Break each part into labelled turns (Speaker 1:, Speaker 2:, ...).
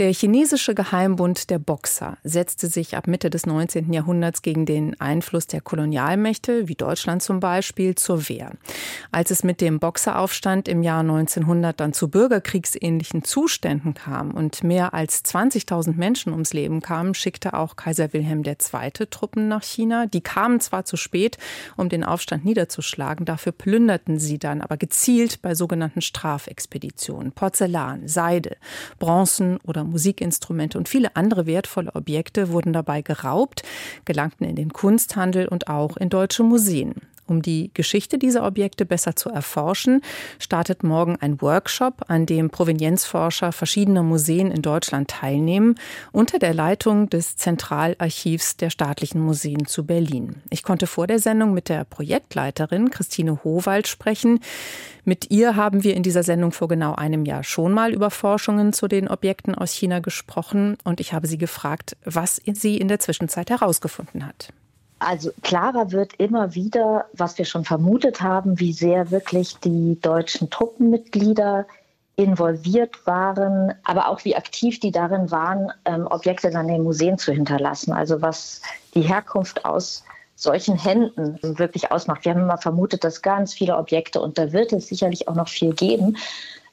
Speaker 1: Der chinesische Geheimbund der Boxer setzte sich ab Mitte des 19. Jahrhunderts gegen den Einfluss der Kolonialmächte, wie Deutschland zum Beispiel, zur Wehr. Als es mit dem Boxeraufstand im Jahr 1900 dann zu bürgerkriegsähnlichen Zuständen kam und mehr als 20.000 Menschen ums Leben kamen, schickte auch Kaiser Wilhelm II. Truppen nach China. Die kamen zwar zu spät, um den Aufstand niederzuschlagen, dafür plünderten sie dann aber gezielt bei sogenannten Strafexpeditionen Porzellan, Seide, Bronzen oder Musikinstrumente und viele andere wertvolle Objekte wurden dabei geraubt, gelangten in den Kunsthandel und auch in deutsche Museen. Um die Geschichte dieser Objekte besser zu erforschen, startet morgen ein Workshop, an dem Provenienzforscher verschiedener Museen in Deutschland teilnehmen, unter der Leitung des Zentralarchivs der staatlichen Museen zu Berlin. Ich konnte vor der Sendung mit der Projektleiterin Christine Howald sprechen. Mit ihr haben wir in dieser Sendung vor genau einem Jahr schon mal über Forschungen zu den Objekten aus China gesprochen und ich habe sie gefragt, was sie in der Zwischenzeit herausgefunden hat.
Speaker 2: Also klarer wird immer wieder, was wir schon vermutet haben, wie sehr wirklich die deutschen Truppenmitglieder involviert waren, aber auch wie aktiv die darin waren, ähm, Objekte dann in den Museen zu hinterlassen. Also was die Herkunft aus solchen Händen wirklich ausmacht. Wir haben immer vermutet, dass ganz viele Objekte, und da wird es sicherlich auch noch viel geben,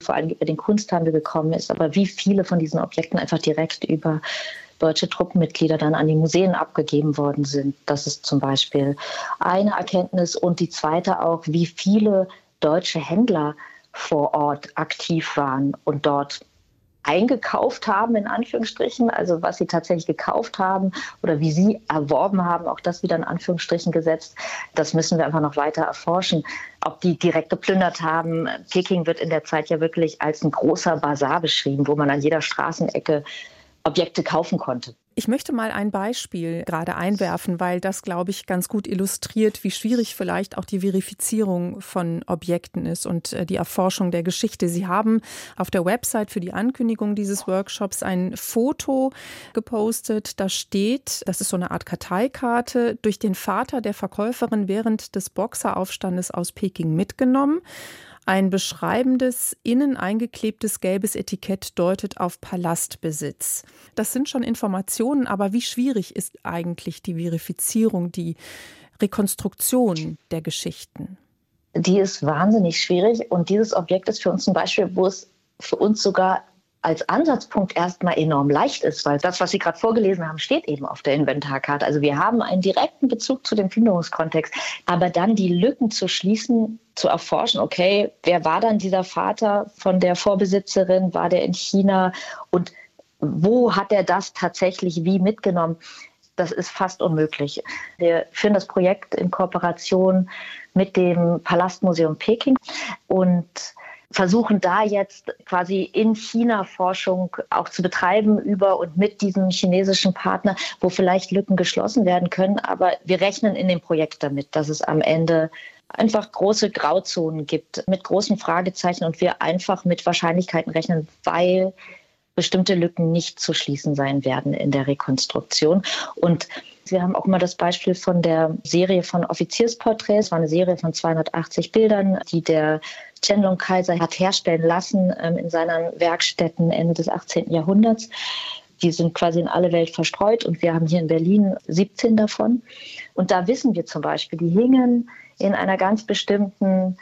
Speaker 2: vor allem über den Kunsthandel gekommen ist, aber wie viele von diesen Objekten einfach direkt über deutsche Truppenmitglieder dann an die Museen abgegeben worden sind. Das ist zum Beispiel eine Erkenntnis. Und die zweite auch, wie viele deutsche Händler vor Ort aktiv waren und dort eingekauft haben, in Anführungsstrichen, also was sie tatsächlich gekauft haben oder wie sie erworben haben, auch das wieder in Anführungsstrichen gesetzt. Das müssen wir einfach noch weiter erforschen. Ob die direkt geplündert haben. Peking wird in der Zeit ja wirklich als ein großer Bazar beschrieben, wo man an jeder Straßenecke Objekte kaufen konnte.
Speaker 1: Ich möchte mal ein Beispiel gerade einwerfen, weil das, glaube ich, ganz gut illustriert, wie schwierig vielleicht auch die Verifizierung von Objekten ist und äh, die Erforschung der Geschichte. Sie haben auf der Website für die Ankündigung dieses Workshops ein Foto gepostet. Da steht, das ist so eine Art Karteikarte, durch den Vater der Verkäuferin während des Boxeraufstandes aus Peking mitgenommen. Ein beschreibendes, innen eingeklebtes gelbes Etikett deutet auf Palastbesitz. Das sind schon Informationen, aber wie schwierig ist eigentlich die Verifizierung, die Rekonstruktion der Geschichten?
Speaker 2: Die ist wahnsinnig schwierig und dieses Objekt ist für uns ein Beispiel, wo es für uns sogar als Ansatzpunkt erstmal enorm leicht ist, weil das, was Sie gerade vorgelesen haben, steht eben auf der Inventarkarte. Also wir haben einen direkten Bezug zu dem Plünderungskontext, aber dann die Lücken zu schließen, zu erforschen, okay, wer war dann dieser Vater von der Vorbesitzerin, war der in China und wo hat er das tatsächlich wie mitgenommen? Das ist fast unmöglich. Wir führen das Projekt in Kooperation mit dem Palastmuseum Peking und versuchen da jetzt quasi in China Forschung auch zu betreiben über und mit diesem chinesischen Partner, wo vielleicht Lücken geschlossen werden können. Aber wir rechnen in dem Projekt damit, dass es am Ende einfach große Grauzonen gibt mit großen Fragezeichen und wir einfach mit Wahrscheinlichkeiten rechnen, weil bestimmte Lücken nicht zu schließen sein werden in der Rekonstruktion. Und wir haben auch mal das Beispiel von der Serie von Offiziersporträts, war eine Serie von 280 Bildern, die der Chenlong Kaiser hat herstellen lassen ähm, in seinen Werkstätten Ende des 18. Jahrhunderts. Die sind quasi in alle Welt verstreut und wir haben hier in Berlin 17 davon. Und da wissen wir zum Beispiel, die hingen in einer ganz bestimmten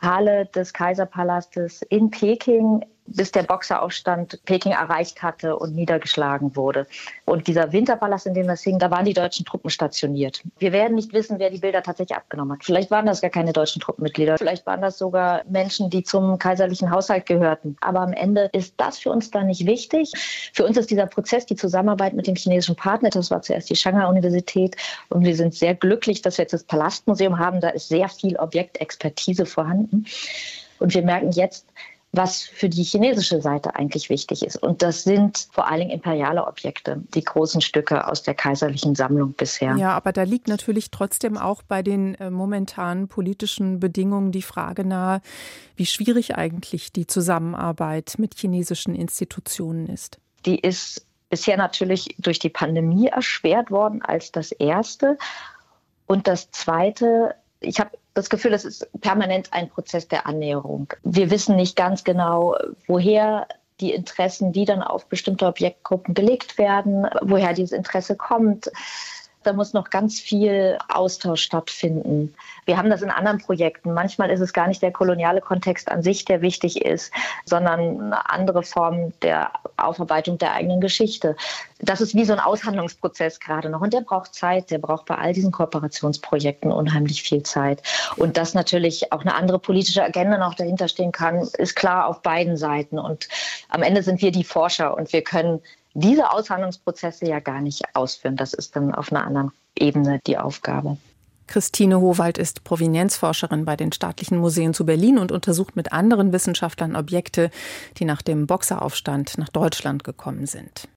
Speaker 2: Halle des Kaiserpalastes in Peking bis der Boxeraufstand Peking erreicht hatte und niedergeschlagen wurde. Und dieser Winterpalast, in dem das hing, da waren die deutschen Truppen stationiert. Wir werden nicht wissen, wer die Bilder tatsächlich abgenommen hat. Vielleicht waren das gar keine deutschen Truppenmitglieder. Vielleicht waren das sogar Menschen, die zum kaiserlichen Haushalt gehörten. Aber am Ende ist das für uns dann nicht wichtig. Für uns ist dieser Prozess, die Zusammenarbeit mit dem chinesischen Partner, das war zuerst die Shanghai-Universität. Und wir sind sehr glücklich, dass wir jetzt das Palastmuseum haben. Da ist sehr viel Objektexpertise vorhanden. Und wir merken jetzt, was für die chinesische Seite eigentlich wichtig ist. Und das sind vor allen Dingen imperiale Objekte, die großen Stücke aus der kaiserlichen Sammlung bisher.
Speaker 1: Ja, aber da liegt natürlich trotzdem auch bei den äh, momentanen politischen Bedingungen die Frage nahe, wie schwierig eigentlich die Zusammenarbeit mit chinesischen Institutionen ist.
Speaker 2: Die ist bisher natürlich durch die Pandemie erschwert worden als das erste. Und das zweite, ich habe das Gefühl, es ist permanent ein Prozess der Annäherung. Wir wissen nicht ganz genau, woher die Interessen, die dann auf bestimmte Objektgruppen gelegt werden, woher dieses Interesse kommt. Da muss noch ganz viel Austausch stattfinden. Wir haben das in anderen Projekten. Manchmal ist es gar nicht der koloniale Kontext an sich, der wichtig ist, sondern eine andere Form der Aufarbeitung der eigenen Geschichte. Das ist wie so ein Aushandlungsprozess gerade noch. Und der braucht Zeit. Der braucht bei all diesen Kooperationsprojekten unheimlich viel Zeit. Und dass natürlich auch eine andere politische Agenda noch dahinter stehen kann, ist klar auf beiden Seiten. Und am Ende sind wir die Forscher und wir können diese Aushandlungsprozesse ja gar nicht ausführen. Das ist dann auf einer anderen Ebene die Aufgabe.
Speaker 1: Christine Howald ist Provenienzforscherin bei den Staatlichen Museen zu Berlin und untersucht mit anderen Wissenschaftlern Objekte, die nach dem Boxeraufstand nach Deutschland gekommen sind.